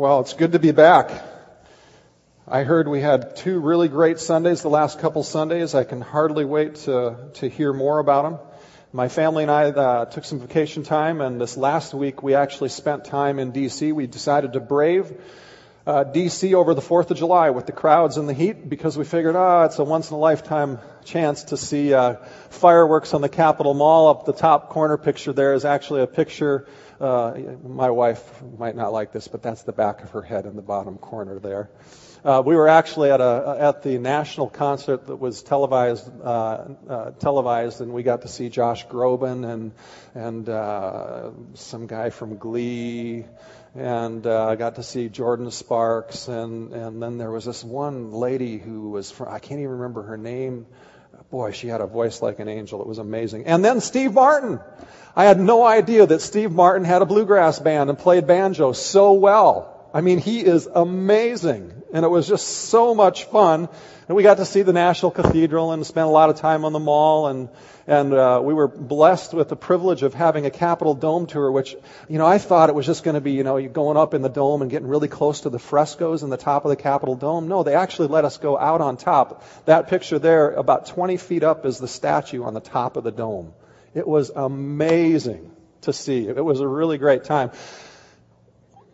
Well, it's good to be back. I heard we had two really great Sundays the last couple Sundays. I can hardly wait to, to hear more about them. My family and I uh, took some vacation time, and this last week we actually spent time in D.C. We decided to brave uh, D.C. over the 4th of July with the crowds and the heat because we figured, ah, oh, it's a once in a lifetime chance to see uh, fireworks on the Capitol Mall. Up the top corner picture there is actually a picture. Uh, my wife might not like this, but that's the back of her head in the bottom corner there. Uh, we were actually at a at the national concert that was televised uh, uh, televised, and we got to see Josh Groban and and uh, some guy from Glee, and uh, I got to see Jordin Sparks, and and then there was this one lady who was from I can't even remember her name. Boy, she had a voice like an angel. It was amazing. And then Steve Martin. I had no idea that Steve Martin had a bluegrass band and played banjo so well. I mean, he is amazing. And it was just so much fun. And we got to see the National Cathedral and spent a lot of time on the mall. And, and uh, we were blessed with the privilege of having a Capitol Dome tour, which, you know, I thought it was just going to be, you know, going up in the dome and getting really close to the frescoes in the top of the Capitol Dome. No, they actually let us go out on top. That picture there, about 20 feet up, is the statue on the top of the dome. It was amazing to see. It was a really great time.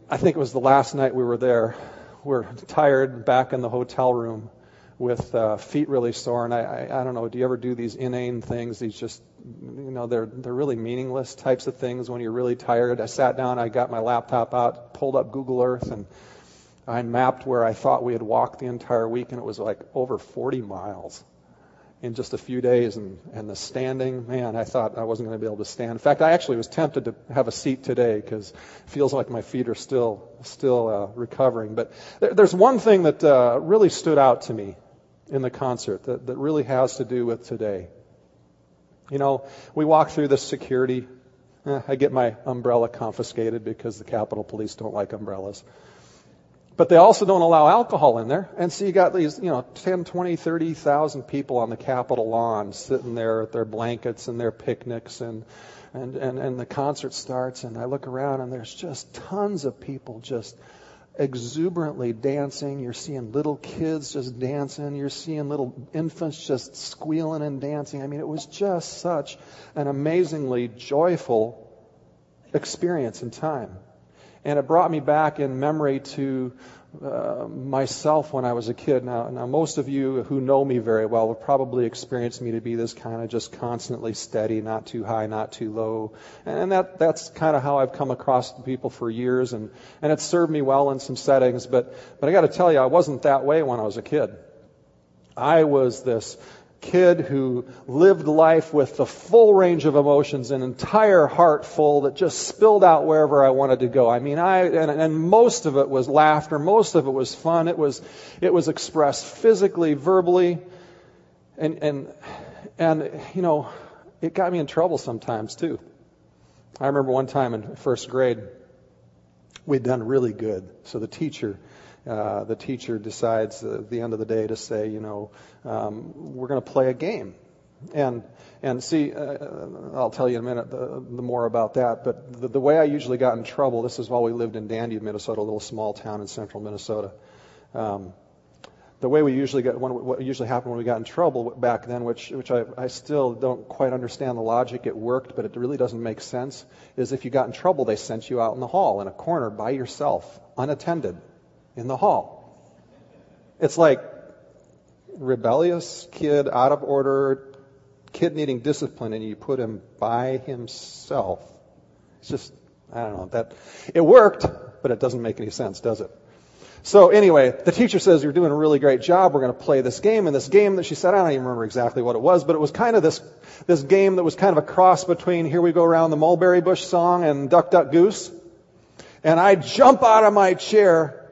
I think it was the last night we were there. We are tired, back in the hotel room with uh, feet really sore. And I, I, I don't know, do you ever do these inane things? These just, you know, they're they're really meaningless types of things when you're really tired. I sat down, I got my laptop out, pulled up Google Earth, and I mapped where I thought we had walked the entire week, and it was like over 40 miles in just a few days and, and the standing, man, I thought I wasn't going to be able to stand. In fact, I actually was tempted to have a seat today because it feels like my feet are still, still uh, recovering. But there, there's one thing that uh, really stood out to me in the concert that, that really has to do with today. You know, we walk through this security. Eh, I get my umbrella confiscated because the Capitol Police don't like umbrellas. But they also don't allow alcohol in there. And so you got these, you know, 10, 20, 30,000 people on the Capitol lawn sitting there with their blankets and their picnics and, and, and, and the concert starts and I look around and there's just tons of people just exuberantly dancing. You're seeing little kids just dancing. You're seeing little infants just squealing and dancing. I mean, it was just such an amazingly joyful experience in time. And it brought me back in memory to uh, myself when I was a kid. Now, now, most of you who know me very well have probably experienced me to be this kind of just constantly steady, not too high, not too low. And that, that's kind of how I've come across people for years, and, and it's served me well in some settings. But, but I got to tell you, I wasn't that way when I was a kid. I was this kid who lived life with the full range of emotions, an entire heart full that just spilled out wherever I wanted to go. I mean, I, and, and most of it was laughter, most of it was fun. It was, it was expressed physically, verbally, and, and, and, you know, it got me in trouble sometimes too. I remember one time in first grade, we'd done really good. So the teacher, uh, the teacher decides at the end of the day to say, you know, um, we're going to play a game. And and see, uh, I'll tell you in a minute the, the more about that. But the, the, way I usually got in trouble, this is while we lived in Dandy, Minnesota, a little small town in central Minnesota. Um, the way we usually get, what usually happened when we got in trouble back then, which which I, I still don't quite understand the logic. It worked, but it really doesn't make sense. Is if you got in trouble, they sent you out in the hall in a corner by yourself, unattended in the hall. It's like rebellious kid, out of order, kid needing discipline, and you put him by himself. It's just, I don't know, that, it worked, but it doesn't make any sense, does it? So anyway, the teacher says, you're doing a really great job. We're going to play this game. And this game that she said, I don't even remember exactly what it was, but it was kind of this, this game that was kind of a cross between Here We Go Around the Mulberry Bush song and Duck Duck Goose. And I jump out of my chair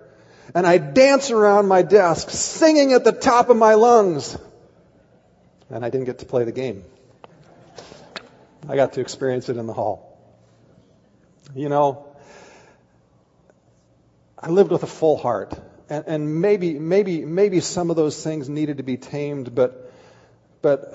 and I dance around my desk singing at the top of my lungs. And I didn't get to play the game. I got to experience it in the hall. You know, I lived with a full heart. And, and maybe, maybe, maybe some of those things needed to be tamed, but, but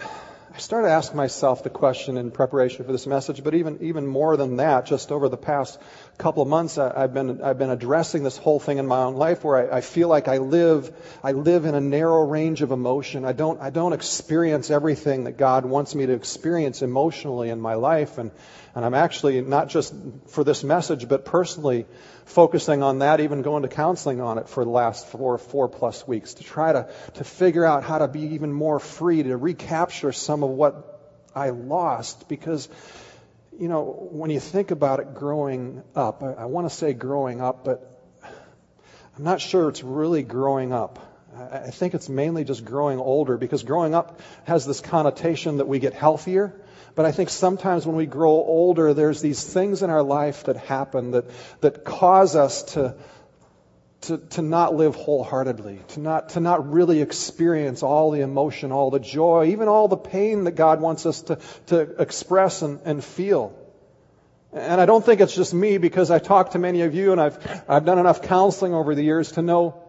I started asking myself the question in preparation for this message, but even, even more than that, just over the past couple of months, I, have been, I've been addressing this whole thing in my own life where I, I, feel like I live, I live in a narrow range of emotion. I don't, I don't experience everything that God wants me to experience emotionally in my life. And, and I'm actually not just for this message, but personally focusing on that, even going to counseling on it for the last four, four plus weeks to try to, to figure out how to be even more free to recapture some of what I lost because you know, when you think about it growing up, I, I want to say growing up, but I'm not sure it's really growing up. I, I think it's mainly just growing older because growing up has this connotation that we get healthier. But I think sometimes when we grow older, there's these things in our life that happen that, that cause us to, to, to not live wholeheartedly, to not, to not really experience all the emotion, all the joy, even all the pain that God wants us to, to express and, and feel. And I don't think it's just me because I've talked to many of you and I've, I've done enough counseling over the years to know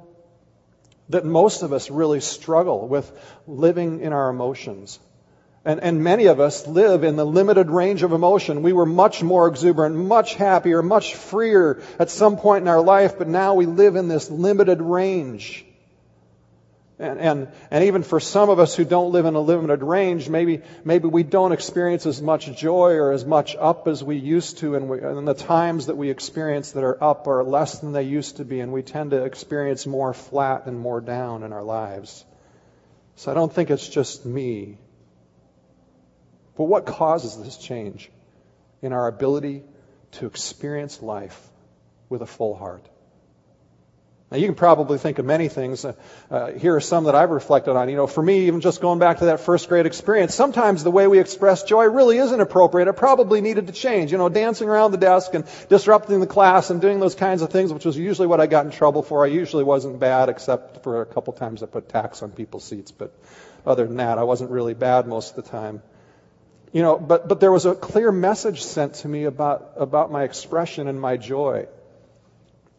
that most of us really struggle with living in our emotions. And, and many of us live in the limited range of emotion. We were much more exuberant, much happier, much freer at some point in our life, but now we live in this limited range. And, and, and even for some of us who don't live in a limited range, maybe, maybe we don't experience as much joy or as much up as we used to, and, we, and the times that we experience that are up are less than they used to be, and we tend to experience more flat and more down in our lives. So I don't think it's just me. But what causes this change in our ability to experience life with a full heart? Now, you can probably think of many things. Uh, uh, here are some that I've reflected on. You know, for me, even just going back to that first grade experience, sometimes the way we express joy really isn't appropriate. It probably needed to change. You know, dancing around the desk and disrupting the class and doing those kinds of things, which was usually what I got in trouble for. I usually wasn't bad, except for a couple times I put tacks on people's seats. But other than that, I wasn't really bad most of the time. You know, but, but there was a clear message sent to me about, about my expression and my joy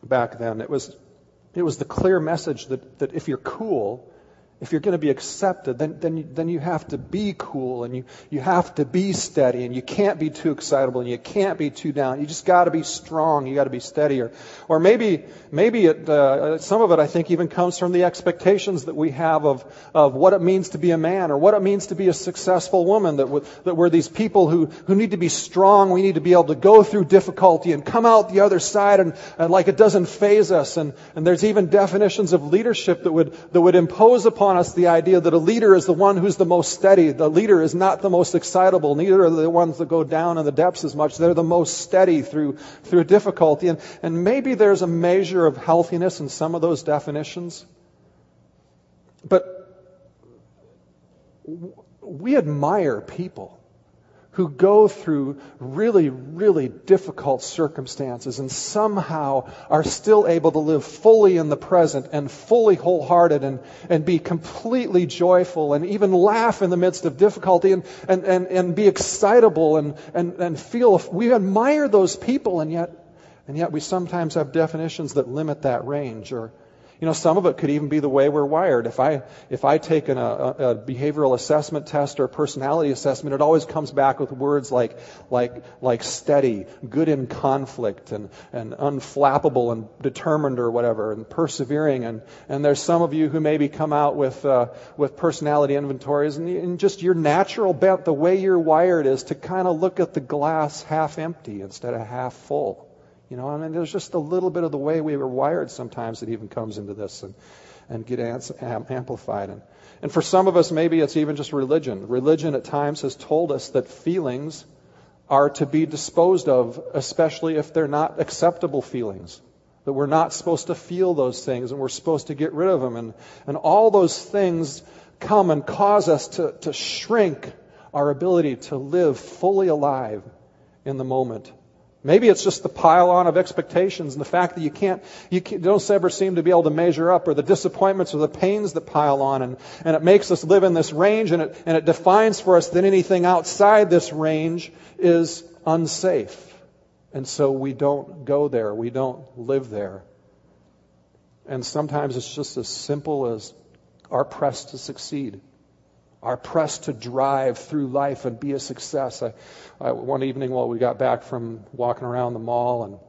back then. It was, it was the clear message that, that if you're cool, if you're going to be accepted, then, then, you, then you have to be cool and you, you have to be steady and you can't be too excitable and you can't be too down. You just got to be strong. You got to be steady. Or, or maybe, maybe it, uh, some of it I think even comes from the expectations that we have of, of what it means to be a man or what it means to be a successful woman. That, w- that we're these people who, who need to be strong. We need to be able to go through difficulty and come out the other side and, and like it doesn't faze us. And, and there's even definitions of leadership that would, that would impose upon upon us the idea that a leader is the one who's the most steady. The leader is not the most excitable. Neither are the ones that go down in the depths as much. They're the most steady through, through difficulty. And, and maybe there's a measure of healthiness in some of those definitions. But we admire people who go through really, really difficult circumstances and somehow are still able to live fully in the present and fully wholehearted and, and be completely joyful and even laugh in the midst of difficulty and, and, and, and be excitable and, and, and feel, we admire those people and yet, and yet we sometimes have definitions that limit that range or, you know, some of it could even be the way we're wired. If I, if I take an, a, a behavioral assessment test or a personality assessment, it always comes back with words like, like, like steady, good in conflict, and, and unflappable and determined or whatever, and persevering. And, and there's some of you who maybe come out with, uh, with personality inventories, and, and just your natural bent, the way you're wired is to kind of look at the glass half empty instead of half full. You know, I mean, there's just a little bit of the way we were wired sometimes that even comes into this and, and get amplified. And, and for some of us, maybe it's even just religion. Religion at times has told us that feelings are to be disposed of, especially if they're not acceptable feelings. That we're not supposed to feel those things and we're supposed to get rid of them. And, and all those things come and cause us to, to shrink our ability to live fully alive in the moment Maybe it's just the pile on of expectations and the fact that you can't, you can't, don't ever seem to be able to measure up or the disappointments or the pains that pile on and, and it makes us live in this range and it, and it defines for us that anything outside this range is unsafe. And so we don't go there. We don't live there. And sometimes it's just as simple as our press to succeed. Are pressed to drive through life and be a success. I, I, one evening while we got back from walking around the mall and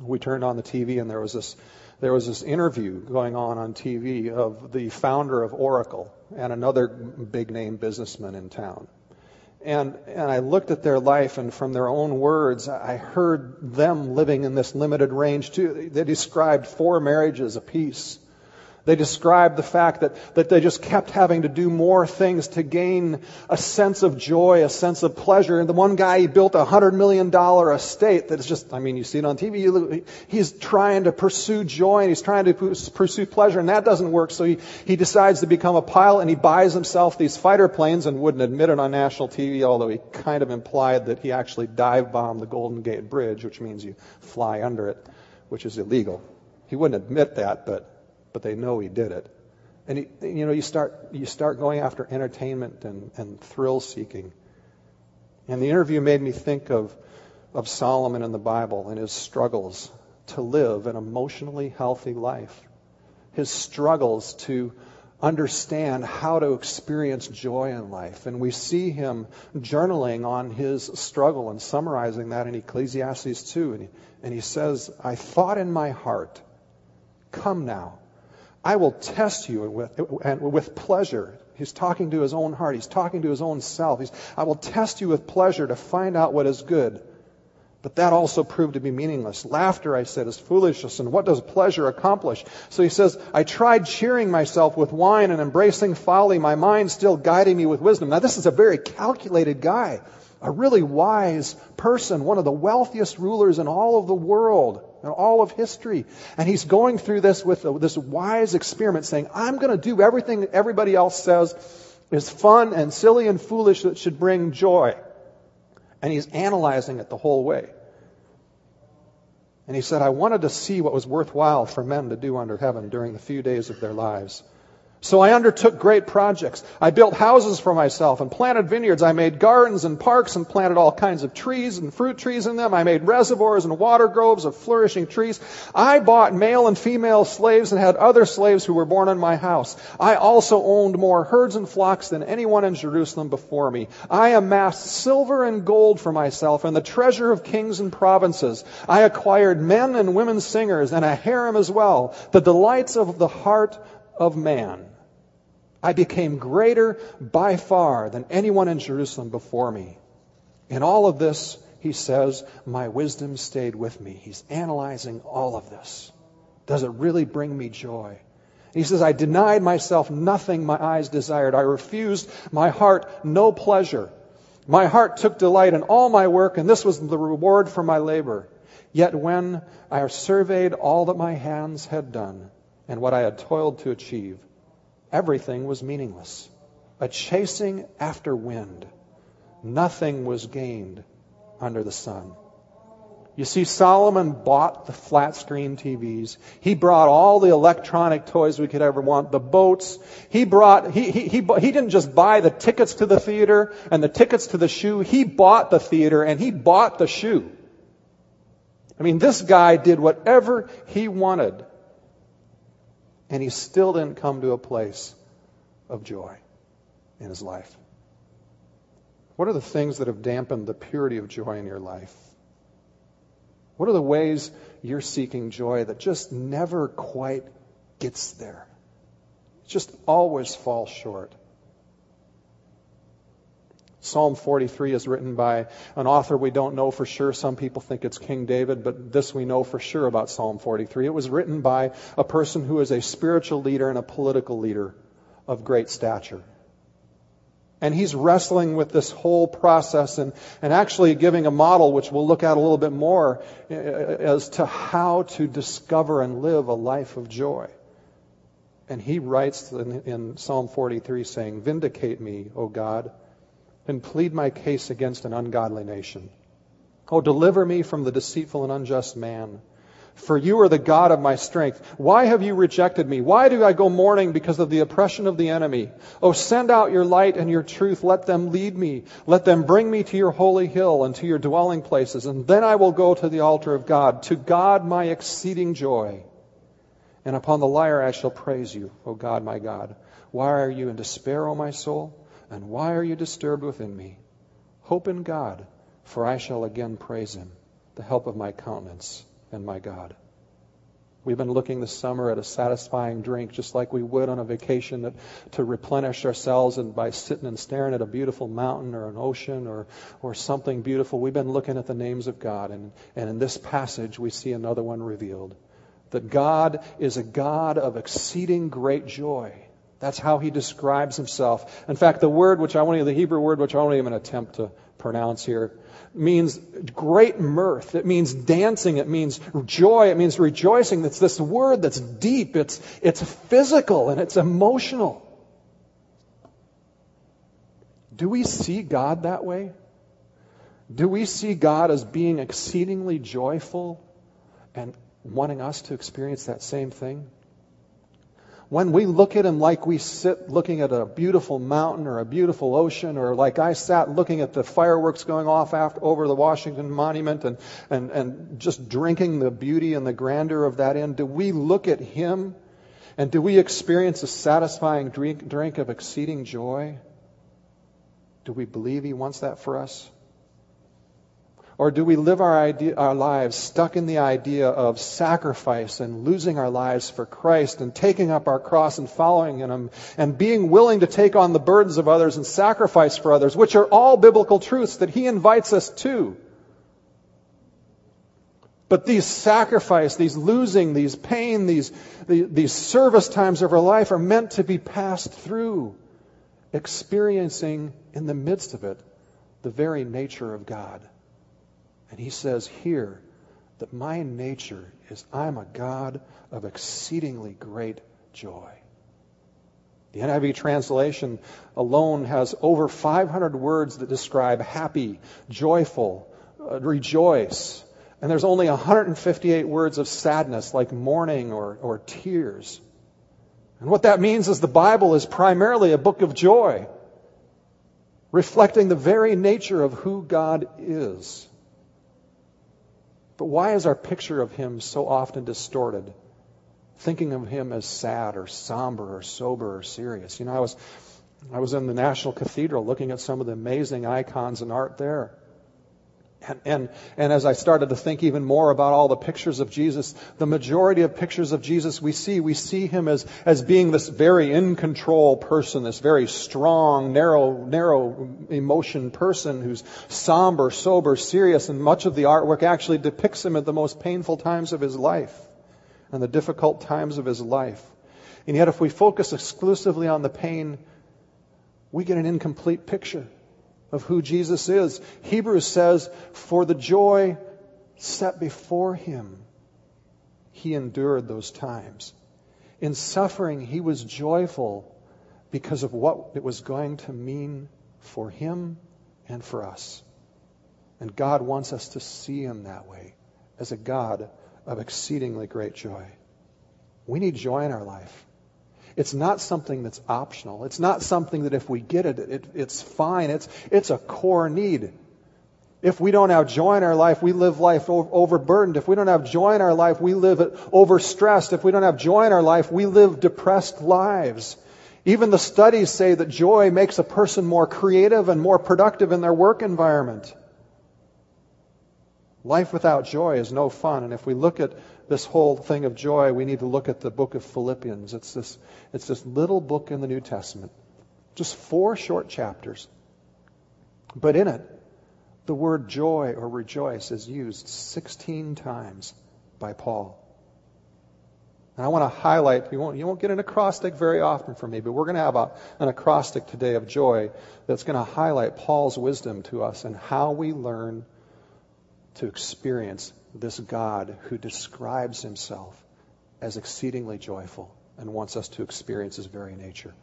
we turned on the TV and there was this there was this interview going on on TV of the founder of Oracle and another big name businessman in town. And, and I looked at their life, and from their own words, I heard them living in this limited range too. They described four marriages apiece. They described the fact that, that they just kept having to do more things to gain a sense of joy, a sense of pleasure. And the one guy, he built a hundred million dollar estate that's just, I mean, you see it on TV, he's trying to pursue joy and he's trying to pursue pleasure and that doesn't work. So he, he decides to become a pilot and he buys himself these fighter planes and wouldn't admit it on national TV, although he kind of implied that he actually dive bombed the Golden Gate Bridge, which means you fly under it, which is illegal. He wouldn't admit that, but but they know he did it. And he, you know, you start you start going after entertainment and, and thrill seeking. And the interview made me think of of Solomon in the Bible and his struggles to live an emotionally healthy life. His struggles to understand how to experience joy in life. And we see him journaling on his struggle and summarizing that in Ecclesiastes 2. And he, and he says, I thought in my heart, come now, I will test you with, and with pleasure. He's talking to his own heart. He's talking to his own self. He's, I will test you with pleasure to find out what is good. But that also proved to be meaningless. Laughter, I said, is foolishness. And what does pleasure accomplish? So he says, I tried cheering myself with wine and embracing folly, my mind still guiding me with wisdom. Now, this is a very calculated guy, a really wise person, one of the wealthiest rulers in all of the world in all of history. And he's going through this with a, this wise experiment saying, I'm going to do everything everybody else says is fun and silly and foolish that should bring joy. And he's analyzing it the whole way. And he said, I wanted to see what was worthwhile for men to do under heaven during the few days of their lives. So I undertook great projects. I built houses for myself and planted vineyards. I made gardens and parks and planted all kinds of trees and fruit trees in them. I made reservoirs and water groves of flourishing trees. I bought male and female slaves and had other slaves who were born in my house. I also owned more herds and flocks than anyone in Jerusalem before me. I amassed silver and gold for myself and the treasure of kings and provinces. I acquired men and women singers and a harem as well, the delights of the heart of man. I became greater by far than anyone in Jerusalem before me. In all of this, he says, my wisdom stayed with me. He's analyzing all of this. Does it really bring me joy? He says, I denied myself nothing my eyes desired. I refused my heart no pleasure. My heart took delight in all my work, and this was the reward for my labor. Yet when I surveyed all that my hands had done and what I had toiled to achieve, everything was meaningless. A chasing after wind. Nothing was gained under the sun. You see, Solomon bought the flat screen TVs. He brought all the electronic toys we could ever want, the boats. He brought, he, he, he, he didn't just buy the tickets to the theater and the tickets to the shoe. He bought the theater and he bought the shoe. I mean, this guy did whatever he wanted and he still didn't come to a place of joy in his life. What are the things that have dampened the purity of joy in your life? What are the ways you're seeking joy that just never quite gets there? It just always falls short. Psalm 43 is written by an author we don't know for sure. Some people think it's King David, but this we know for sure about Psalm 43. It was written by a person who is a spiritual leader and a political leader of great stature. And he's wrestling with this whole process and, and actually giving a model, which we'll look at a little bit more, uh, as to how to discover and live a life of joy. And he writes in, in Psalm 43 saying, Vindicate me, O God and plead my case against an ungodly nation. Oh, deliver me from the deceitful and unjust man. For you are the God of my strength. Why have you rejected me? Why do I go mourning because of the oppression of the enemy? Oh, send out your light and your truth. Let them lead me. Let them bring me to your holy hill and to your dwelling places. And then I will go to the altar of God, to God my exceeding joy. And upon the lyre I shall praise you, O God, my God. Why are you in despair, O my soul? And why are you disturbed within me? Hope in God, for I shall again praise him, the help of my countenance and my God. We've been looking this summer at a satisfying drink, just like we would on a vacation that, to replenish ourselves and by sitting and staring at a beautiful mountain or an ocean or, or something beautiful. We've been looking at the names of God, and, and in this passage we see another one revealed. That God is a God of exceeding great joy. That's how he describes himself. In fact, the word which I won't even, the Hebrew word which I won't even attempt to pronounce here, means great mirth. It means dancing. It means joy. It means rejoicing. It's this word that's deep. It's, it's physical and it's emotional. Do we see God that way? Do we see God as being exceedingly joyful and wanting us to experience that same thing? When we look at him like we sit looking at a beautiful mountain or a beautiful ocean, or like I sat looking at the fireworks going off after, over the Washington Monument and, and, and just drinking the beauty and the grandeur of that in, do we look at him and do we experience a satisfying drink, drink of exceeding joy? Do we believe he wants that for us? Or do we live our, idea, our lives stuck in the idea of sacrifice and losing our lives for Christ and taking up our cross and following Him and being willing to take on the burdens of others and sacrifice for others, which are all biblical truths that He invites us to? But these sacrifice, these losing, these pain, these, these service times of our life are meant to be passed through, experiencing in the midst of it the very nature of God. And he says here that my nature is I'm a God of exceedingly great joy. The NIV translation alone has over 500 words that describe happy, joyful, uh, rejoice. And there's only 158 words of sadness, like mourning or, or tears. And what that means is the Bible is primarily a book of joy, reflecting the very nature of who God is. But why is our picture of him so often distorted? Thinking of him as sad or somber or sober or serious. You know, I was, I was in the National Cathedral looking at some of the amazing icons and art there. And, and, and as I started to think even more about all the pictures of Jesus, the majority of pictures of Jesus we see, we see him as, as being this very in control person, this very strong, narrow, narrow emotion person who's somber, sober, serious, and much of the artwork actually depicts him at the most painful times of his life and the difficult times of his life. And yet if we focus exclusively on the pain, we get an incomplete picture of who Jesus is. Hebrews says, For the joy set before him, he endured those times. In suffering, he was joyful because of what it was going to mean for him and for us. And God wants us to see him that way, as a God of exceedingly great joy. We need joy in our life. It's not something that's optional. It's not something that if we get it, it it's fine. It's, it's a core need. If we don't have joy in our life, we live life overburdened. If we don't have joy in our life, we live overstressed. If we don't have joy in our life, we live depressed lives. Even the studies say that joy makes a person more creative and more productive in their work environment. Life without joy is no fun. And if we look at this whole thing of joy, we need to look at the book of Philippians. It's this, it's this little book in the New Testament, just four short chapters. But in it, the word joy or rejoice is used 16 times by Paul. And I want to highlight, you won't, you won't get an acrostic very often from me, but we're going to have a, an acrostic today of joy that's going to highlight Paul's wisdom to us and how we learn to experience this God who describes himself as exceedingly joyful and wants us to experience his very nature.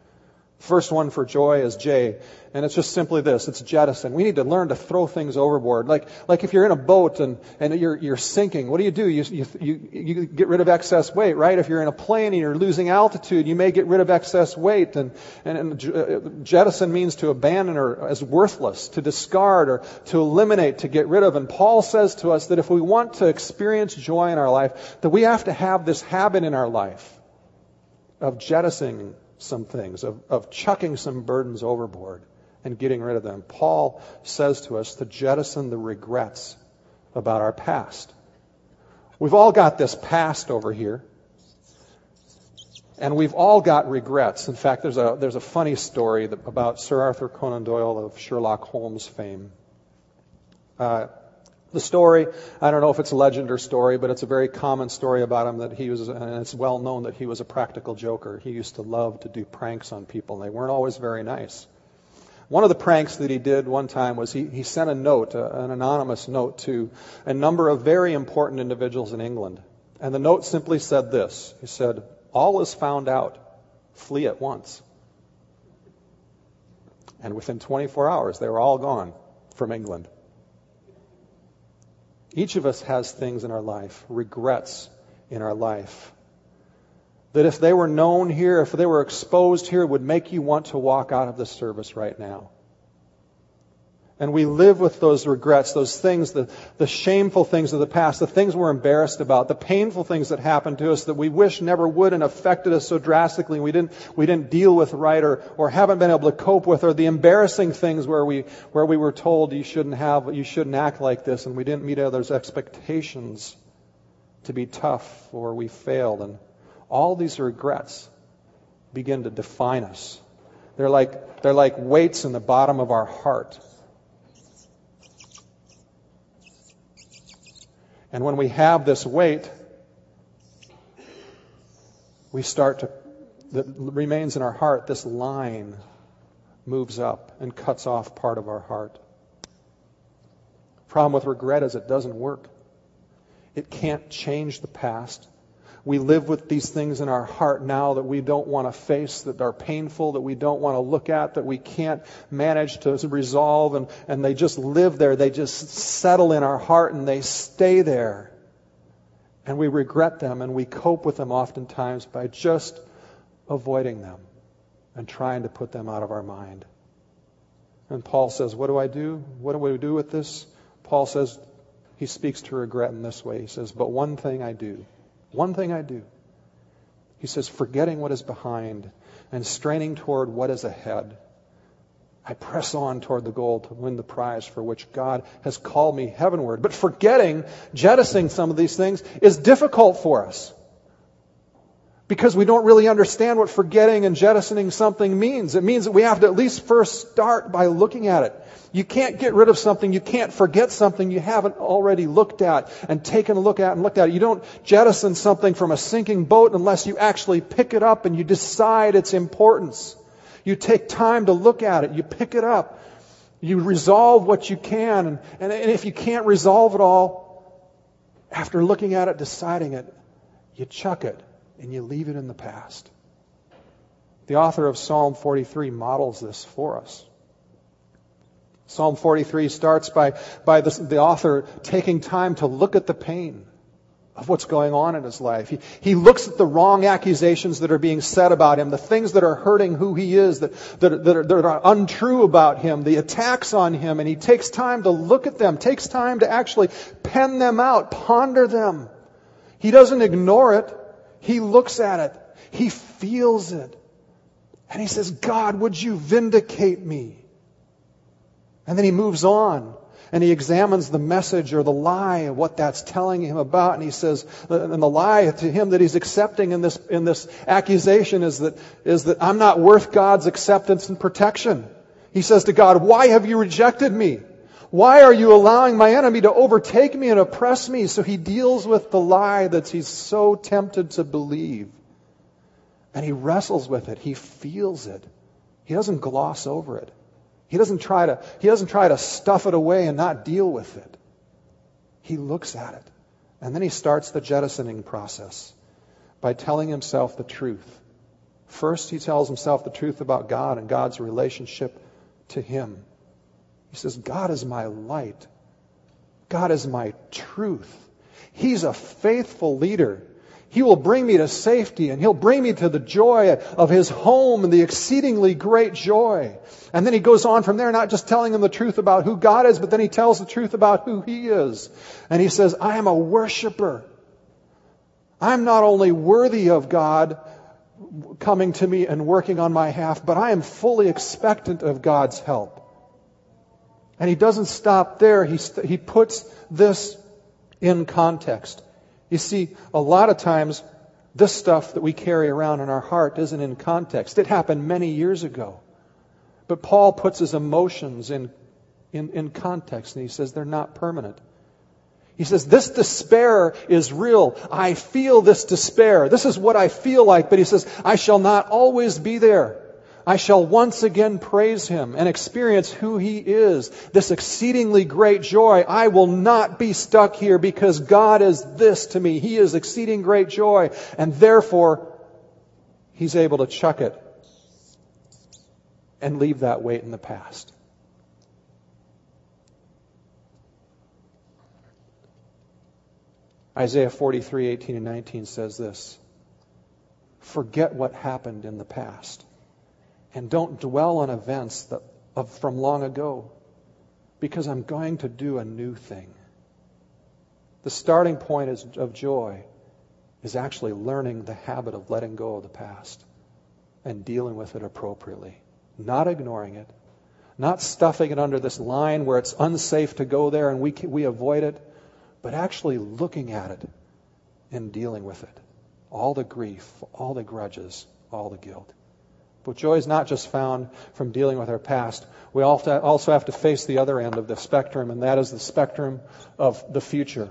First one for joy is J, and it's just simply this: it's jettison. We need to learn to throw things overboard. Like, like if you're in a boat and, and you're, you're sinking, what do you do? You, you, you, you get rid of excess weight, right? If you're in a plane and you're losing altitude, you may get rid of excess weight. And, and, and uh, jettison means to abandon or as worthless, to discard or to eliminate, to get rid of. And Paul says to us that if we want to experience joy in our life, that we have to have this habit in our life of jettisoning some things, of, of chucking some burdens overboard and getting rid of them. Paul says to us to jettison the regrets about our past. We've all got this past over here. And we've all got regrets. In fact, there's a, there's a funny story about Sir Arthur Conan Doyle of Sherlock Holmes fame. Uh, the story, I don't know if it's a legend or story, but it's a very common story about him that he was, and it's well known that he was a practical joker. He used to love to do pranks on people, and they weren't always very nice. One of the pranks that he did one time was he, he sent a note, uh, an anonymous note, to a number of very important individuals in England. And the note simply said this He said, All is found out. Flee at once. And within 24 hours, they were all gone from England. Each of us has things in our life, regrets in our life, that if they were known here, if they were exposed here, would make you want to walk out of the service right now. And we live with those regrets, those things, the, the shameful things of the past, the things we're embarrassed about, the painful things that happened to us that we wish never would and affected us so drastically we didn't, we didn't deal with right or, or haven't been able to cope with, or the embarrassing things where we, where we were told you shouldn't have, you shouldn't act like this and we didn't meet others' expectations to be tough or we failed. And all these regrets begin to define us. They're like, they're like weights in the bottom of our heart And when we have this weight, we start to, that remains in our heart, this line moves up and cuts off part of our heart. Problem with regret is it doesn't work. It can't change the past. We live with these things in our heart now that we don't want to face, that are painful, that we don't want to look at, that we can't manage to resolve, and, and they just live there. They just settle in our heart and they stay there. And we regret them and we cope with them oftentimes by just avoiding them and trying to put them out of our mind. And Paul says, What do I do? What do we do with this? Paul says, he speaks to regret in this way. He says, But one thing I do. One thing I do. He says, forgetting what is behind and straining toward what is ahead. I press on toward the goal to win the prize for which God has called me heavenward. But forgetting, jettisoning some of these things is difficult for us because we don't really understand what forgetting and jettisoning something means. It means that we have to at least first start by looking at it. You can't get rid of something, you can't forget something you haven't already looked at and taken a look at and looked at. You don't jettison something from a sinking boat unless you actually pick it up and you decide its importance. You take time to look at it, you pick it up, you resolve what you can, and, and, and if you can't resolve it all, after looking at it, deciding it, you chuck it and you leave it in the past. The author of Psalm 43 models this for us. Psalm 43 starts by, by the, the author taking time to look at the pain of what's going on in his life. He, he looks at the wrong accusations that are being said about him, the things that are hurting who he is, that, that, that, are, that are untrue about him, the attacks on him, and he takes time to look at them, takes time to actually pen them out, ponder them. He doesn't ignore it. He looks at it. He feels it. And he says, God, would you vindicate me? And then he moves on and he examines the message or the lie what that's telling him about. And he says, and the lie to him that he's accepting in this, in this accusation is that, is that I'm not worth God's acceptance and protection. He says to God, why have you rejected me? Why are you allowing my enemy to overtake me and oppress me? So he deals with the lie that he's so tempted to believe. And he wrestles with it. He feels it. He doesn't gloss over it. He doesn't try to, he doesn't try to stuff it away and not deal with it. He looks at it. And then he starts the jettisoning process by telling himself the truth. First, he tells himself the truth about God and God's relationship to him. He says, God is my light. God is my truth. He's a faithful leader. He will bring me to safety and he'll bring me to the joy of his home and the exceedingly great joy. And then he goes on from there, not just telling them the truth about who God is, but then he tells the truth about who he is. And he says, I am a worshiper. I'm not only worthy of God coming to me and working on my behalf, but I am fully expectant of God's help. And he doesn't stop there. He, st- he puts this in context. You see, a lot of times, this stuff that we carry around in our heart isn't in context. It happened many years ago. But Paul puts his emotions in, in, in context, and he says they're not permanent. He says, this despair is real. I feel this despair. This is what I feel like. But he says, I shall not always be there. I shall once again praise him and experience who he is. This exceedingly great joy. I will not be stuck here because God is this to me. He is exceeding great joy. And therefore, he's able to chuck it and leave that weight in the past. Isaiah 43, 18 and 19 says this Forget what happened in the past and don't dwell on events that, of, from long ago because I'm going to do a new thing. The starting point is, of joy is actually learning the habit of letting go of the past and dealing with it appropriately, not ignoring it, not stuffing it under this line where it's unsafe to go there and we, we avoid it, but actually looking at it and dealing with it. All the grief, all the grudges, all the guilt. But joy is not just found from dealing with our past. We also have to face the other end of the spectrum, and that is the spectrum of the future.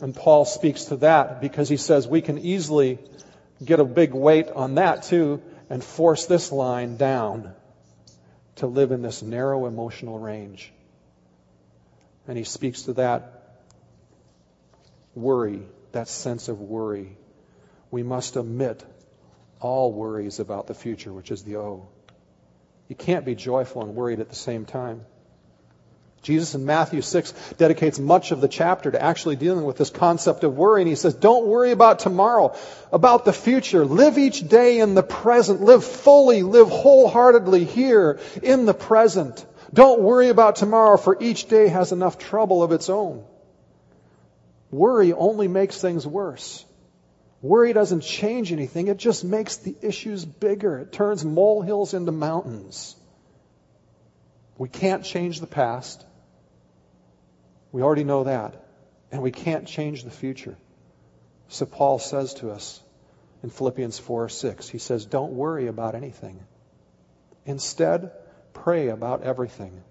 And Paul speaks to that because he says we can easily get a big weight on that too and force this line down to live in this narrow emotional range. And he speaks to that worry, that sense of worry. We must omit all worries about the future, which is the O. You can't be joyful and worried at the same time. Jesus in Matthew 6 dedicates much of the chapter to actually dealing with this concept of worry. And he says, don't worry about tomorrow, about the future. Live each day in the present. Live fully, live wholeheartedly here in the present. Don't worry about tomorrow, for each day has enough trouble of its own. Worry only makes things worse. Worry doesn't change anything, it just makes the issues bigger. It turns molehills into mountains. We can't change the past. We already know that. And we can't change the future. So Paul says to us in Philippians 4 6, he says, Don't worry about anything. Instead, pray about everything.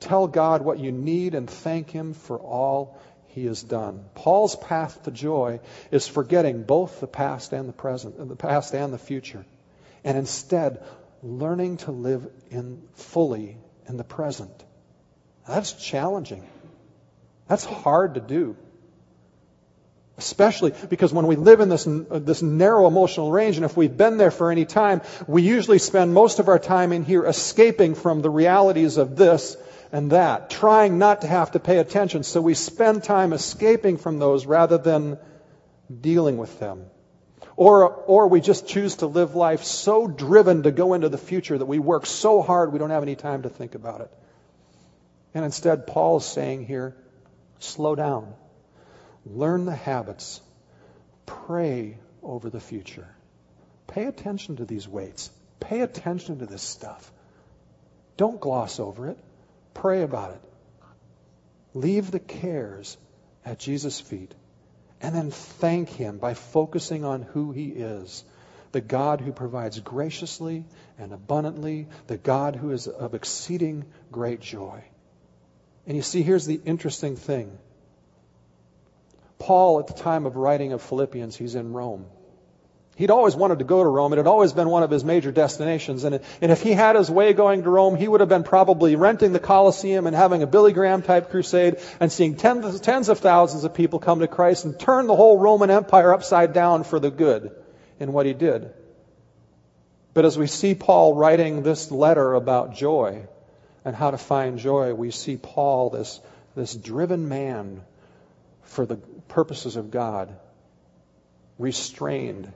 Tell God what you need and thank Him for all he has done. Paul's path to joy is forgetting both the past and the present, the past and the future, and instead learning to live in fully in the present. That's challenging. That's hard to do. Especially because when we live in this, this narrow emotional range, and if we've been there for any time, we usually spend most of our time in here escaping from the realities of this and that, trying not to have to pay attention. So we spend time escaping from those rather than dealing with them. Or, or we just choose to live life so driven to go into the future that we work so hard we don't have any time to think about it. And instead, Paul is saying here, slow down. Learn the habits. Pray over the future. Pay attention to these weights. Pay attention to this stuff. Don't gloss over it. Pray about it. Leave the cares at Jesus' feet and then thank Him by focusing on who He is the God who provides graciously and abundantly, the God who is of exceeding great joy. And you see, here's the interesting thing. Paul, at the time of writing of Philippians, he's in Rome. He'd always wanted to go to Rome. It had always been one of his major destinations. And, and if he had his way going to Rome, he would have been probably renting the Colosseum and having a Billy Graham type crusade and seeing tens, tens of thousands of people come to Christ and turn the whole Roman Empire upside down for the good. in what he did. But as we see Paul writing this letter about joy and how to find joy, we see Paul, this, this driven man for the purposes of God, restrained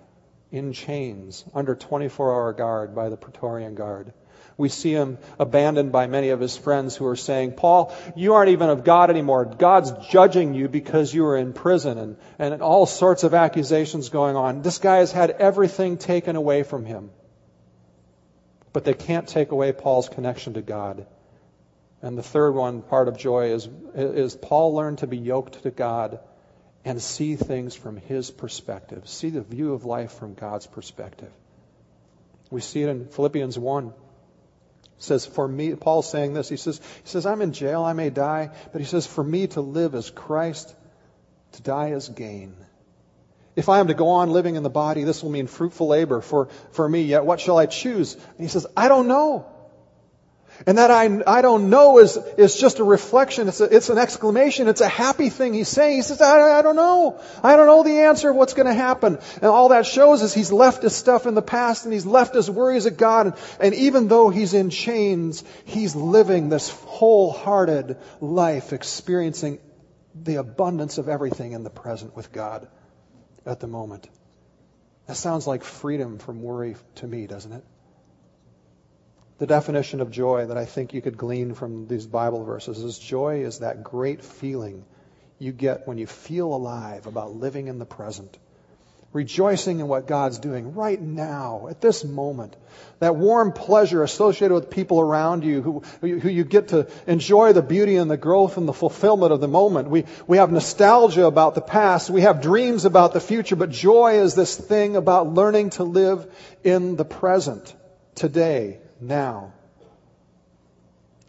in chains under 24 hour guard by the Praetorian Guard. We see him abandoned by many of his friends who are saying, Paul, you aren't even of God anymore. God's judging you because you are in prison and, and all sorts of accusations going on. This guy has had everything taken away from him. But they can't take away Paul's connection to God. And the third one, part of joy, is, is Paul learned to be yoked to God and see things from his perspective, see the view of life from God's perspective. We see it in Philippians 1 says, for me, Paul's saying this. He says, he says, I'm in jail, I may die, but he says, for me to live as Christ, to die as gain. If I am to go on living in the body, this will mean fruitful labor for, for me. Yet what shall I choose? And he says, I don't know. And that I, I don't know is, is just a reflection. It's, a, it's an exclamation. It's a happy thing he's saying. He says, I, I don't know. I don't know the answer of what's going to happen. And all that shows is he's left his stuff in the past and he's left his worries at God. And, and even though he's in chains, he's living this wholehearted life, experiencing the abundance of everything in the present with God at the moment. That sounds like freedom from worry to me, doesn't it? The definition of joy that I think you could glean from these Bible verses is joy is that great feeling you get when you feel alive about living in the present. Rejoicing in what God's doing right now, at this moment. That warm pleasure associated with people around you who, who you get to enjoy the beauty and the growth and the fulfillment of the moment. We, we have nostalgia about the past. We have dreams about the future, but joy is this thing about learning to live in the present, today, now.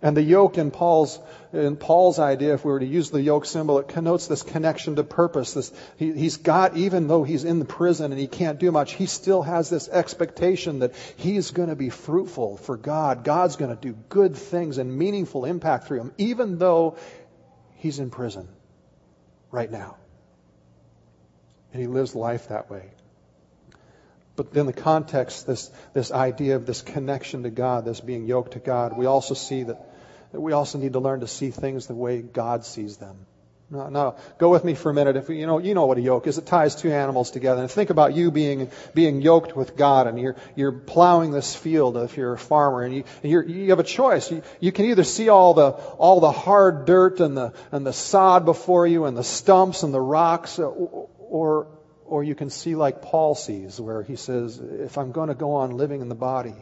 And the yoke in Paul's, in Paul's idea, if we were to use the yoke symbol, it connotes this connection to purpose. This, he, he's got, even though he's in the prison and he can't do much, he still has this expectation that he's going to be fruitful for God. God's going to do good things and meaningful impact through him, even though he's in prison right now. And he lives life that way. But in the context, this, this idea of this connection to God, this being yoked to God, we also see that, that we also need to learn to see things the way God sees them. Now, now, go with me for a minute. If you know, you know what a yoke is. It ties two animals together. And think about you being being yoked with God, and you're you're plowing this field. If you're a farmer, and you you you have a choice. You, you can either see all the all the hard dirt and the and the sod before you, and the stumps and the rocks, uh, or, or you can see like Paul sees, where he says, if I'm going to go on living in the body,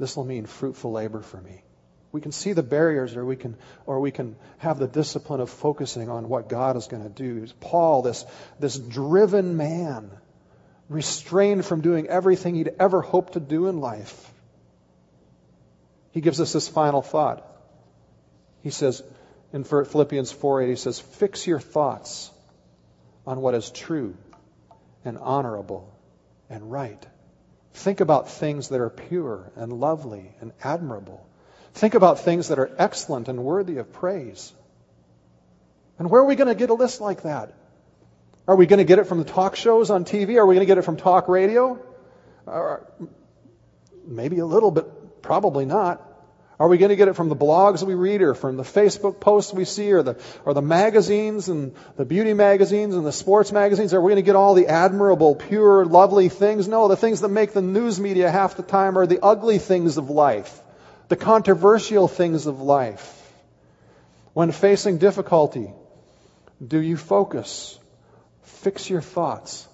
this will mean fruitful labor for me. We can see the barriers, or we can, or we can have the discipline of focusing on what God is going to do. Paul, this, this driven man, restrained from doing everything he'd ever hoped to do in life. He gives us this final thought. He says in Philippians 4:8, he says, "Fix your thoughts on what is true and honorable and right. Think about things that are pure and lovely and admirable. Think about things that are excellent and worthy of praise. And where are we going to get a list like that? Are we going to get it from the talk shows on TV? Are we going to get it from talk radio? Or maybe a little, but probably not. Are we going to get it from the blogs we read or from the Facebook posts we see or the, or the magazines and the beauty magazines and the sports magazines? Are we going to get all the admirable, pure, lovely things? No, the things that make the news media half the time are the ugly things of life, the controversial things of life. When facing difficulty, do you focus, fix your thoughts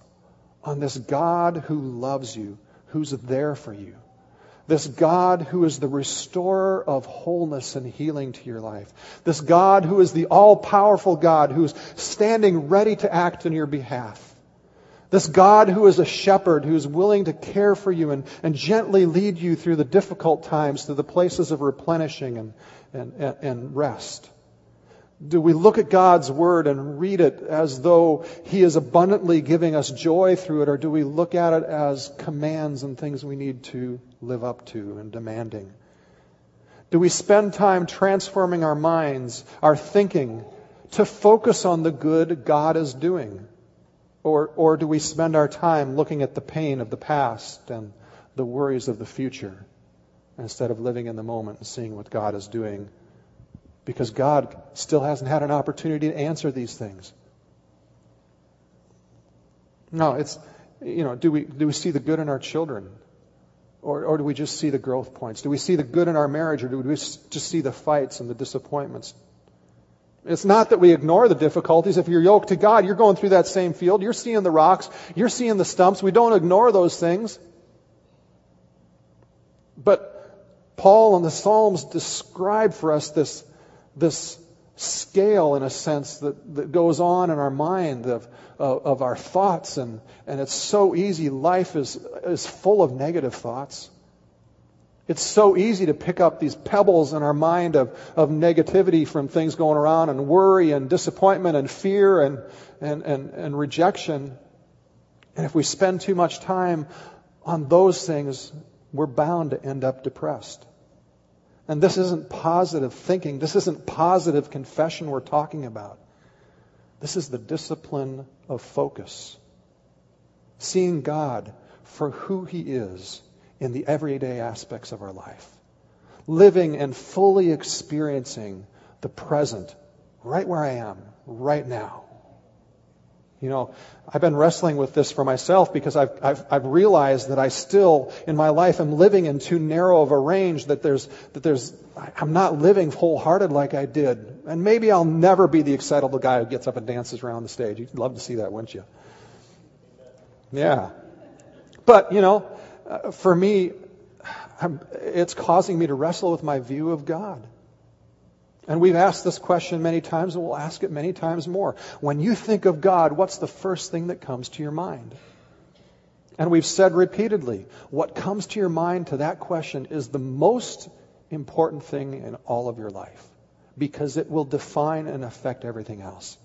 on this God who loves you, who's there for you? This God who is the restorer of wholeness and healing to your life. This God who is the all powerful God who's standing ready to act in your behalf. This God who is a shepherd who's willing to care for you and, and gently lead you through the difficult times to the places of replenishing and, and, and rest. Do we look at God's Word and read it as though He is abundantly giving us joy through it, or do we look at it as commands and things we need to live up to and demanding? Do we spend time transforming our minds, our thinking, to focus on the good God is doing? Or, or do we spend our time looking at the pain of the past and the worries of the future instead of living in the moment and seeing what God is doing? Because God still hasn't had an opportunity to answer these things. No, it's, you know, do we, do we see the good in our children? Or, or do we just see the growth points? Do we see the good in our marriage or do we just see the fights and the disappointments? It's not that we ignore the difficulties. If you're yoked to God, you're going through that same field. You're seeing the rocks. You're seeing the stumps. We don't ignore those things. But Paul and the Psalms describe for us this, this scale, in a sense, that, that goes on in our mind of, of, of our thoughts. And, and it's so easy. Life is, is full of negative thoughts. It's so easy to pick up these pebbles in our mind of, of negativity from things going around and worry and disappointment and fear and, and, and, and rejection. And if we spend too much time on those things, we're bound to end up depressed. And this isn't positive thinking. This isn't positive confession we're talking about. This is the discipline of focus. Seeing God for who He is in the everyday aspects of our life. Living and fully experiencing the present right where I am, right now. You know, I've been wrestling with this for myself because I've, I've, I've, realized that I still, in my life, am living in too narrow of a range that there's, that there's, I'm not living wholehearted like I did. And maybe I'll never be the excitable guy who gets up and dances around the stage. You'd love to see that, wouldn't you? Yeah. But, you know, uh, for me, I'm, it's causing me to wrestle with my view of God. And we've asked this question many times, and we'll ask it many times more. When you think of God, what's the first thing that comes to your mind? And we've said repeatedly, what comes to your mind to that question is the most important thing in all of your life because it will define and affect everything else.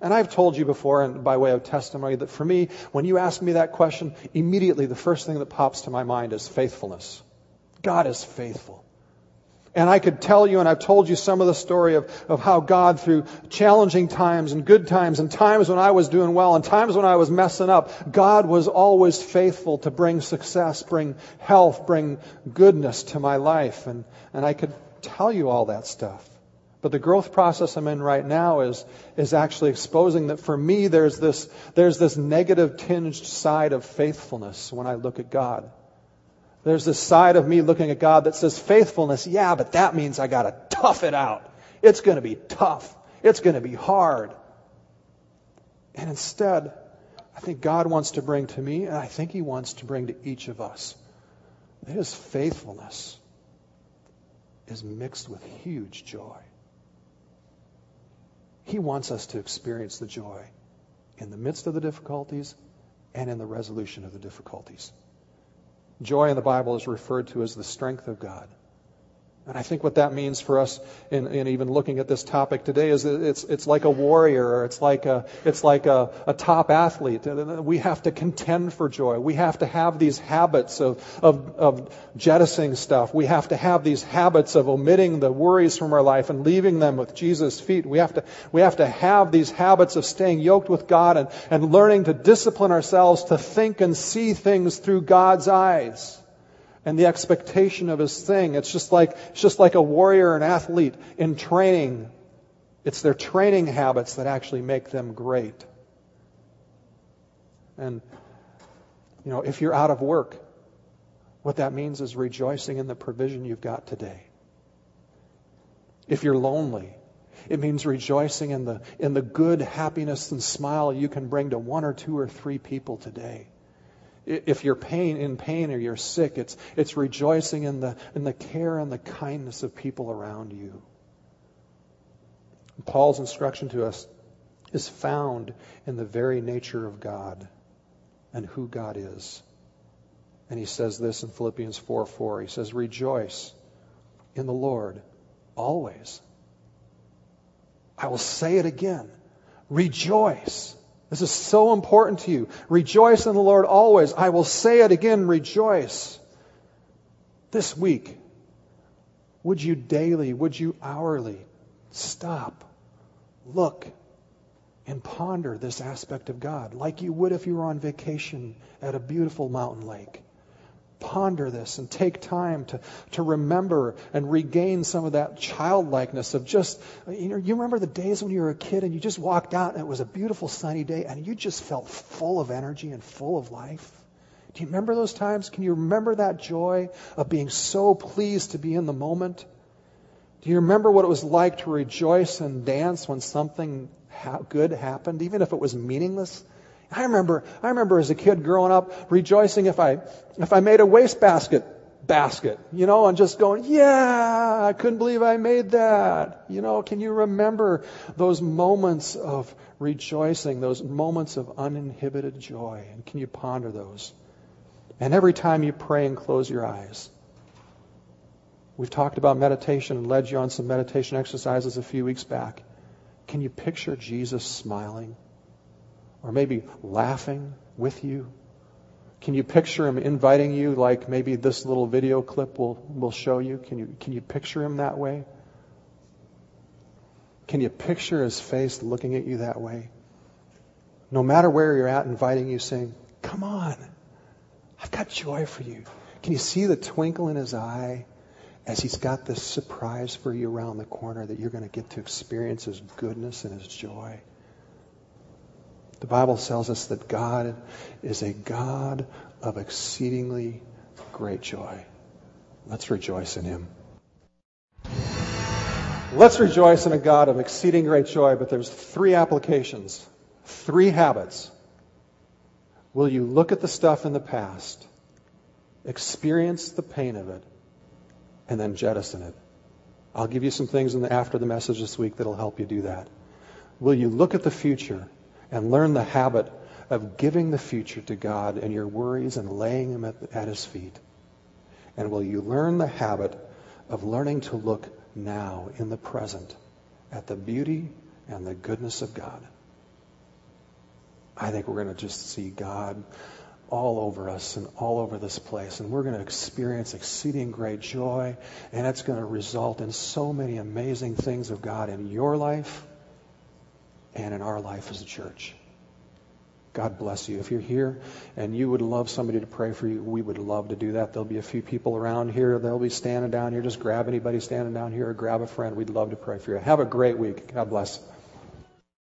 And I've told you before, and by way of testimony, that for me, when you ask me that question, immediately the first thing that pops to my mind is faithfulness. God is faithful. And I could tell you, and I've told you some of the story of, of how God, through challenging times and good times and times when I was doing well and times when I was messing up, God was always faithful to bring success, bring health, bring goodness to my life. And, and I could tell you all that stuff. But the growth process I'm in right now is, is actually exposing that for me there's this, there's this negative tinged side of faithfulness when I look at God. There's this side of me looking at God that says faithfulness, yeah, but that means I gotta tough it out. It's gonna be tough. It's gonna be hard. And instead, I think God wants to bring to me, and I think He wants to bring to each of us, that His faithfulness is mixed with huge joy. He wants us to experience the joy in the midst of the difficulties and in the resolution of the difficulties. Joy in the Bible is referred to as the strength of God. And I think what that means for us in, in, even looking at this topic today is it's, it's like a warrior or it's like, a, it's like a, a top athlete. We have to contend for joy. We have to have these habits of, of, of jettisoning stuff. We have to have these habits of omitting the worries from our life and leaving them with Jesus' feet. We have to, we have to have these habits of staying yoked with God and, and learning to discipline ourselves to think and see things through God's eyes and the expectation of his thing. It's just like, it's just like a warrior, an athlete in training. It's their training habits that actually make them great. And, you know, if you're out of work, what that means is rejoicing in the provision you've got today. If you're lonely, it means rejoicing in the, in the good happiness and smile you can bring to one or two or three people today. If you're pain, in pain or you're sick, it's, it's rejoicing in the, in the care and the kindness of people around you. Paul's instruction to us is found in the very nature of God and who God is. And he says this in Philippians 4 4. He says, Rejoice in the Lord always. I will say it again. Rejoice. This is so important to you. Rejoice in the Lord always. I will say it again, rejoice. This week, would you daily, would you hourly stop, look, and ponder this aspect of God like you would if you were on vacation at a beautiful mountain lake. Ponder this and take time to, to remember and regain some of that childlikeness of just, you know, you remember the days when you were a kid and you just walked out and it was a beautiful sunny day and you just felt full of energy and full of life? Do you remember those times? Can you remember that joy of being so pleased to be in the moment? Do you remember what it was like to rejoice and dance when something good happened, even if it was meaningless? I remember, I remember as a kid growing up rejoicing if I, if I made a wastebasket basket, you know, and just going, yeah, I couldn't believe I made that. You know, can you remember those moments of rejoicing, those moments of uninhibited joy? And can you ponder those? And every time you pray and close your eyes, we've talked about meditation and led you on some meditation exercises a few weeks back. Can you picture Jesus smiling? Or maybe laughing with you? Can you picture him inviting you like maybe this little video clip will, will show you? Can you, can you picture him that way? Can you picture his face looking at you that way? No matter where you're at, inviting you, saying, Come on, I've got joy for you. Can you see the twinkle in his eye as he's got this surprise for you around the corner that you're going to get to experience his goodness and his joy? The Bible tells us that God is a God of exceedingly great joy. Let's rejoice in him. Let's rejoice in a God of exceeding great joy, but there's three applications, three habits. Will you look at the stuff in the past, experience the pain of it, and then jettison it? I'll give you some things the, after the message this week that'll help you do that. Will you look at the future and learn the habit of giving the future to God and your worries and laying them at, at His feet? And will you learn the habit of learning to look now in the present at the beauty and the goodness of God? I think we're going to just see God all over us and all over this place. And we're going to experience exceeding great joy. And it's going to result in so many amazing things of God in your life and in our life as a church. God bless you. If you're here and you would love somebody to pray for you, we would love to do that. There'll be a few people around here. They'll be standing down here. Just grab anybody standing down here or grab a friend. We'd love to pray for you. Have a great week. God bless.